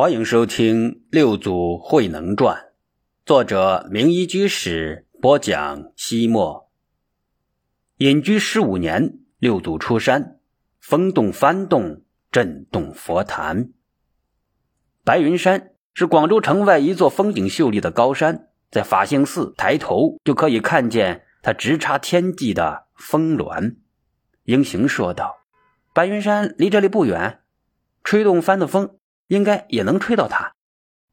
欢迎收听《六祖慧能传》，作者明一居士播讲。西莫隐居十五年，六祖出山，风动幡动，震动佛坛。白云山是广州城外一座风景秀丽的高山，在法性寺抬头就可以看见它直插天际的峰峦。英行说道：“白云山离这里不远，吹动幡的风。”应该也能吹到他。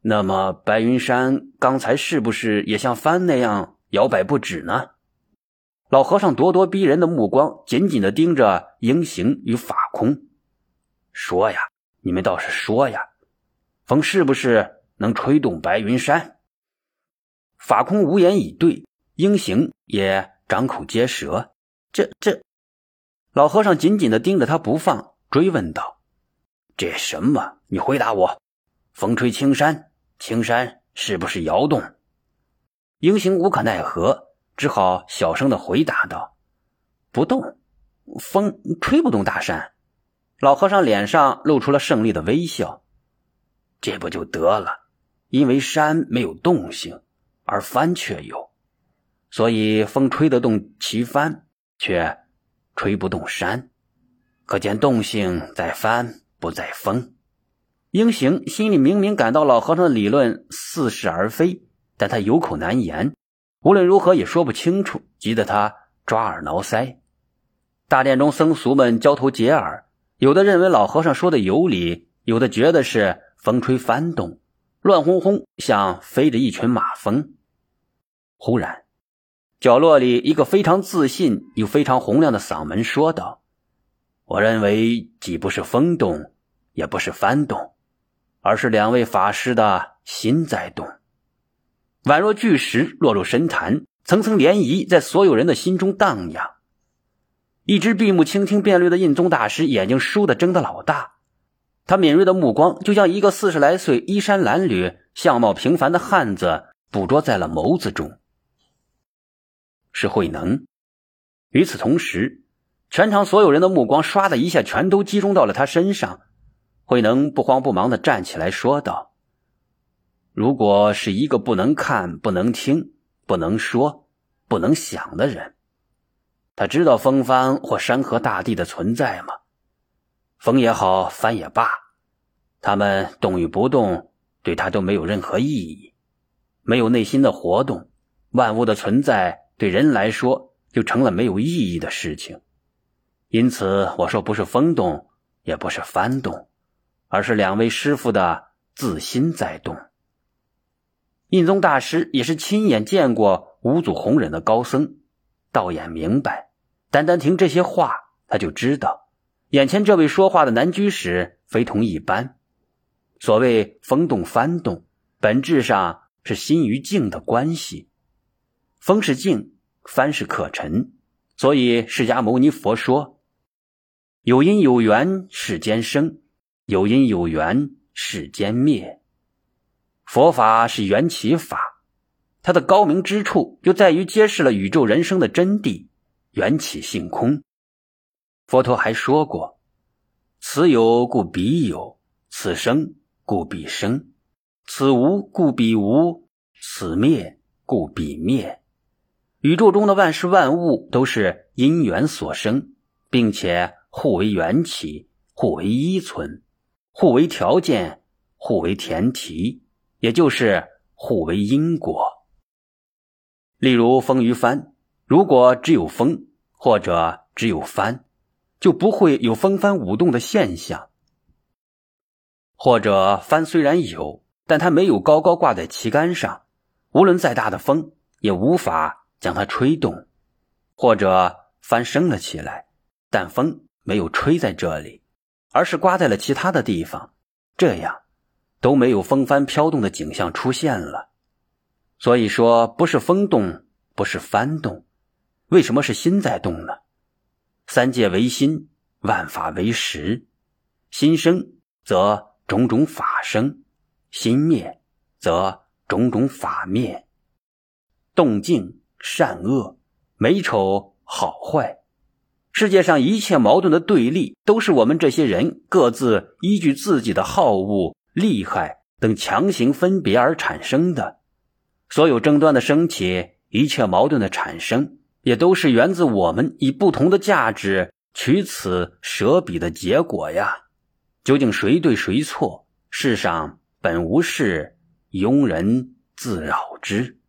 那么白云山刚才是不是也像帆那样摇摆不止呢？老和尚咄咄逼人的目光紧紧的盯着鹰形与法空，说呀，你们倒是说呀，风是不是能吹动白云山？法空无言以对，鹰形也张口结舌。这这，老和尚紧紧的盯着他不放，追问道。这什么？你回答我。风吹青山，青山是不是摇动？英行无可奈何，只好小声的回答道：“不动，风吹不动大山。”老和尚脸上露出了胜利的微笑。这不就得了？因为山没有动性，而帆却有，所以风吹得动其帆，却吹不动山。可见动性在帆。不在风，英行心里明明感到老和尚的理论似是而非，但他有口难言，无论如何也说不清楚，急得他抓耳挠腮。大殿中僧俗们交头接耳，有的认为老和尚说的有理，有的觉得是风吹翻动，乱哄哄，像飞着一群马蜂。忽然，角落里一个非常自信又非常洪亮的嗓门说道。我认为既不是风动，也不是幡动，而是两位法师的心在动，宛若巨石落入深潭，层层涟漪在所有人的心中荡漾。一直闭目倾听辩论的印宗大师眼睛倏地睁得老大，他敏锐的目光就像一个四十来岁、衣衫褴褛、相貌平凡的汉子捕捉在了眸子中，是慧能。与此同时。全场所有人的目光唰的一下全都集中到了他身上。慧能不慌不忙的站起来说道：“如果是一个不能看、不能听、不能说、不能想的人，他知道风帆或山河大地的存在吗？风也好，帆也罢，他们动与不动，对他都没有任何意义。没有内心的活动，万物的存在对人来说就成了没有意义的事情。”因此，我说不是风动，也不是幡动，而是两位师傅的自心在动。印宗大师也是亲眼见过五祖弘忍的高僧，道眼明白。单单听这些话，他就知道，眼前这位说话的男居士非同一般。所谓风动幡动，本质上是心与境的关系。风是静，幡是可沉，所以释迦牟尼佛说。有因有缘，世间生；有因有缘，世间灭。佛法是缘起法，它的高明之处就在于揭示了宇宙人生的真谛：缘起性空。佛陀还说过：“此有故彼有，此生故彼生，此无故彼无，此灭故彼灭。”宇宙中的万事万物都是因缘所生，并且。互为缘起，互为依存，互为条件，互为前提，也就是互为因果。例如风与帆，如果只有风或者只有帆，就不会有风帆舞动的现象；或者帆虽然有，但它没有高高挂在旗杆上，无论再大的风也无法将它吹动；或者帆升了起来，但风。没有吹在这里，而是刮在了其他的地方，这样都没有风帆飘动的景象出现了。所以说，不是风动，不是幡动，为什么是心在动呢？三界为心，万法为识，心生则种种法生，心灭则种种法灭。动静善恶，美丑好坏。世界上一切矛盾的对立，都是我们这些人各自依据自己的好恶利害等强行分别而产生的。所有争端的升起，一切矛盾的产生，也都是源自我们以不同的价值取此舍彼的结果呀。究竟谁对谁错？世上本无事，庸人自扰之。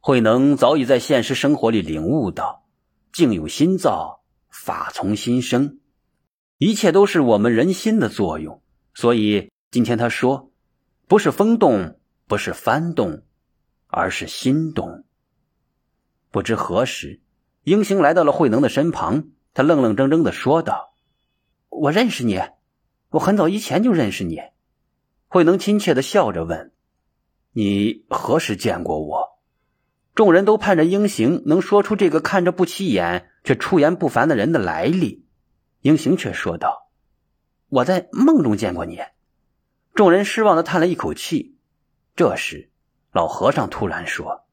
慧能早已在现实生活里领悟到：境有心造，法从心生，一切都是我们人心的作用。所以今天他说，不是风动，不是幡动，而是心动。不知何时，英行来到了慧能的身旁，他愣愣怔怔的说道：“我认识你，我很早以前就认识你。”慧能亲切的笑着问：“你何时见过我？”众人都盼着英行能说出这个看着不起眼却出言不凡的人的来历。英行却说道：“我在梦中见过你。”众人失望的叹了一口气。这时，老和尚突然说。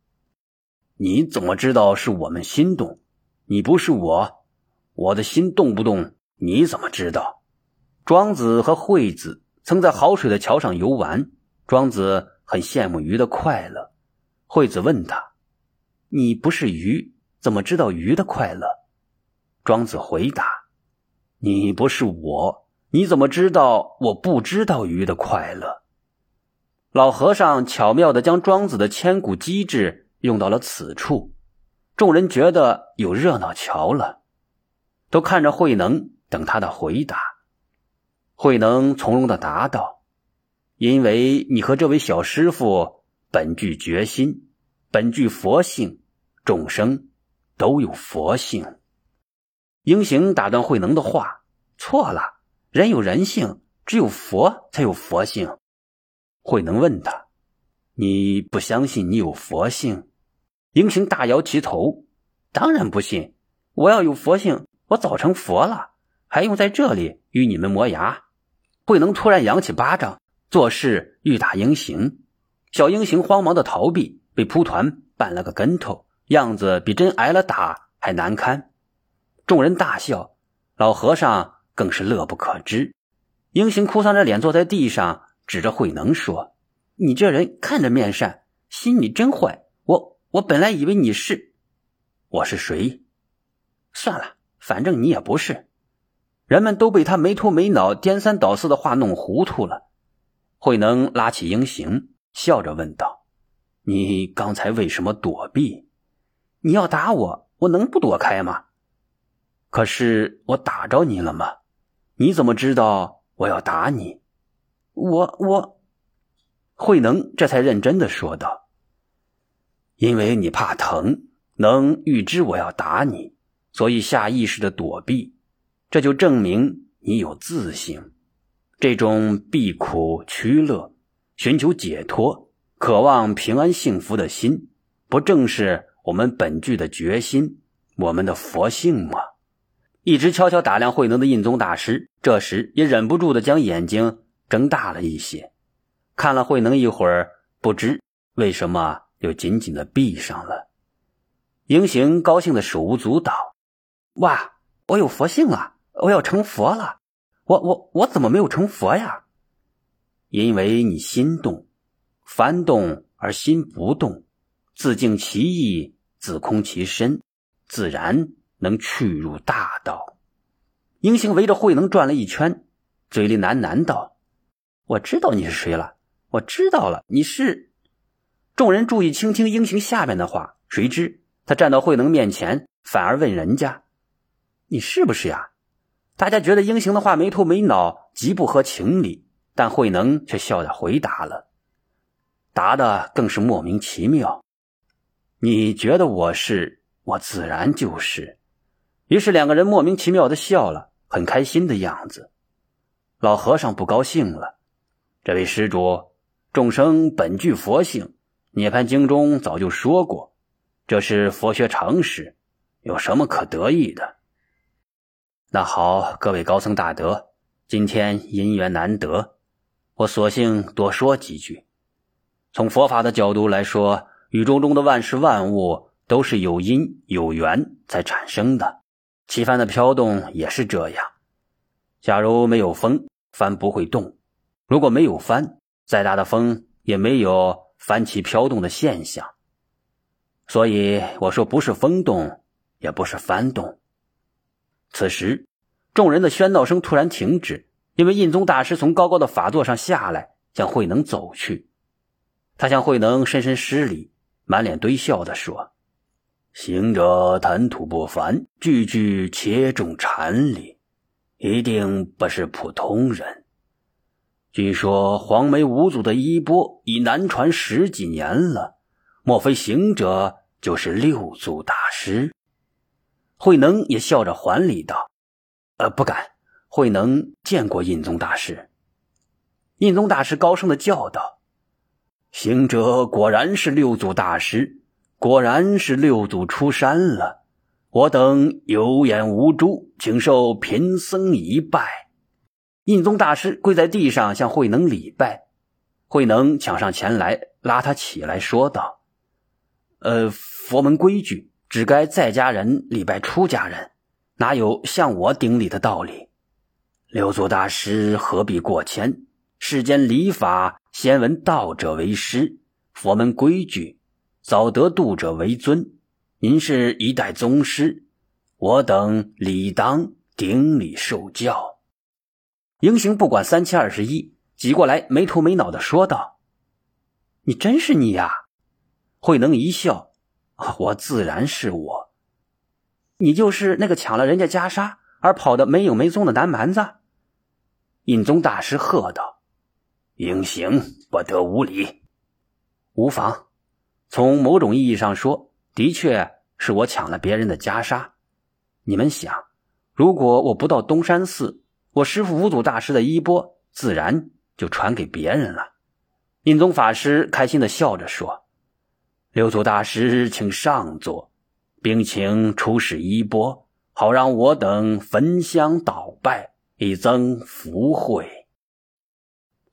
你怎么知道是我们心动？你不是我，我的心动不动？你怎么知道？庄子和惠子曾在好水的桥上游玩，庄子很羡慕鱼的快乐。惠子问他：“你不是鱼，怎么知道鱼的快乐？”庄子回答：“你不是我，你怎么知道我不知道鱼的快乐？”老和尚巧妙的将庄子的千古机智。用到了此处，众人觉得有热闹瞧了，都看着慧能等他的回答。慧能从容的答道：“因为你和这位小师傅本具决心，本具佛性，众生都有佛性。”英行打断慧能的话：“错了，人有人性，只有佛才有佛性。”慧能问他：“你不相信你有佛性？”英行大摇其头：“当然不信！我要有佛性，我早成佛了，还用在这里与你们磨牙？”慧能突然扬起巴掌，作势欲打英行。小英行慌忙的逃避，被蒲团绊了个跟头，样子比真挨了打还难堪。众人大笑，老和尚更是乐不可支。英行哭丧着脸坐在地上，指着慧能说：“你这人看着面善，心里真坏。我……”我本来以为你是，我是谁？算了，反正你也不是。人们都被他没头没脑、颠三倒四的话弄糊涂了。慧能拉起英行，笑着问道：“你刚才为什么躲避？你要打我，我能不躲开吗？可是我打着你了吗？你怎么知道我要打你？我我……”慧能这才认真的说道。因为你怕疼，能预知我要打你，所以下意识的躲避，这就证明你有自信。这种避苦趋乐、寻求解脱、渴望平安幸福的心，不正是我们本具的决心、我们的佛性吗？一直悄悄打量慧能的印宗大师，这时也忍不住的将眼睛睁大了一些，看了慧能一会儿，不知为什么。又紧紧的闭上了。英行高兴的手舞足蹈：“哇，我有佛性了！我要成佛了！我我我怎么没有成佛呀？因为你心动，凡动而心不动，自净其意，自空其身，自然能去入大道。”英雄围着慧能转了一圈，嘴里喃喃道：“我知道你是谁了，我知道了，你是。”众人注意倾听英雄下面的话，谁知他站到慧能面前，反而问人家：“你是不是呀？”大家觉得英雄的话没头没脑，极不合情理，但慧能却笑着回答了，答的更是莫名其妙：“你觉得我是，我自然就是。”于是两个人莫名其妙的笑了，很开心的样子。老和尚不高兴了：“这位施主，众生本具佛性。”《涅槃经》中早就说过，这是佛学常识，有什么可得意的？那好，各位高僧大德，今天因缘难得，我索性多说几句。从佛法的角度来说，宇宙中的万事万物都是有因有缘才产生的，旗帆的飘动也是这样。假如没有风，帆不会动；如果没有帆，再大的风也没有帆旗飘动的现象。所以我说，不是风动，也不是帆动。此时，众人的喧闹声突然停止，因为印宗大师从高高的法座上下来，向慧能走去。他向慧能深深施礼，满脸堆笑的说：“行者谈吐不凡，句句切中禅理，一定不是普通人。据说黄梅五祖的衣钵已难传十几年了。”莫非行者就是六祖大师？慧能也笑着还礼道：“呃，不敢。慧能见过印宗大师。”印宗大师高声的叫道：“行者果然是六祖大师，果然是六祖出山了。我等有眼无珠，请受贫僧一拜。”印宗大师跪在地上向慧能礼拜，慧能抢上前来拉他起来，说道。呃，佛门规矩只该在家人礼拜出家人，哪有向我顶礼的道理？六祖大师何必过谦？世间礼法，先闻道者为师；佛门规矩，早得度者为尊。您是一代宗师，我等理当顶礼受教。英雄不管三七二十一，挤过来，没头没脑的说道：“你真是你呀！”慧能一笑：“我自然是我。你就是那个抢了人家袈裟而跑得没影没踪的南蛮子。”印宗大师喝道：“应行不得无礼。无妨，从某种意义上说，的确是我抢了别人的袈裟。你们想，如果我不到东山寺，我师父五祖大师的衣钵自然就传给别人了。”印宗法师开心的笑着说。六祖大师，请上座，并请出示衣钵，好让我等焚香祷拜，以增福慧。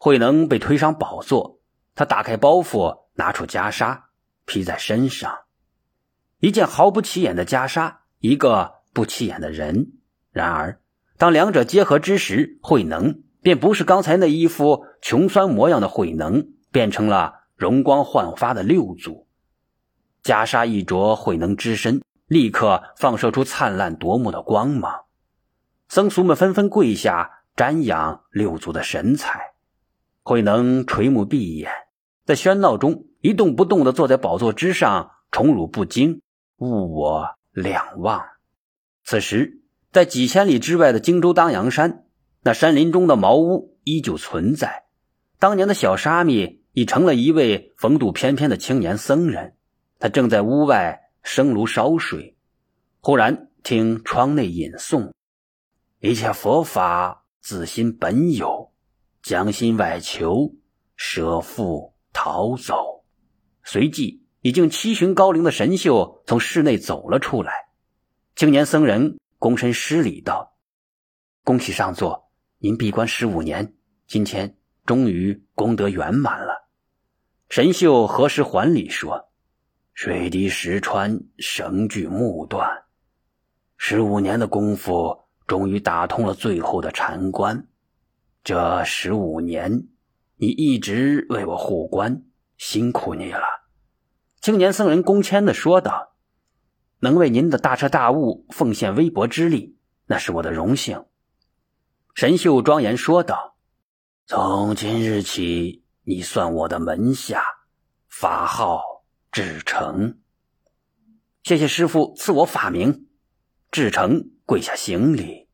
慧能被推上宝座，他打开包袱，拿出袈裟披在身上，一件毫不起眼的袈裟，一个不起眼的人。然而，当两者结合之时，慧能便不是刚才那一副穷酸模样的慧能，变成了容光焕发的六祖。袈裟一着，慧能之身立刻放射出灿烂夺目的光芒。僧俗们纷纷跪下瞻仰六祖的神采。慧能垂目闭眼，在喧闹中一动不动地坐在宝座之上，宠辱不惊，物我两忘。此时，在几千里之外的荆州当阳山，那山林中的茅屋依旧存在。当年的小沙弥已成了一位风度翩翩的青年僧人。他正在屋外生炉烧水，忽然听窗内引诵：“一切佛法自心本有，将心外求，舍父逃走。”随即，已经七旬高龄的神秀从室内走了出来。青年僧人躬身施礼道：“恭喜上座，您闭关十五年，今天终于功德圆满了。”神秀何时还礼说。水滴石穿，绳锯木断，十五年的功夫，终于打通了最后的禅关。这十五年，你一直为我护关，辛苦你了。青年僧人恭谦的说道：“能为您的大彻大悟奉献微薄之力，那是我的荣幸。”神秀庄严说道：“从今日起，你算我的门下，法号。”志诚，谢谢师傅赐我法名。志诚跪下行礼。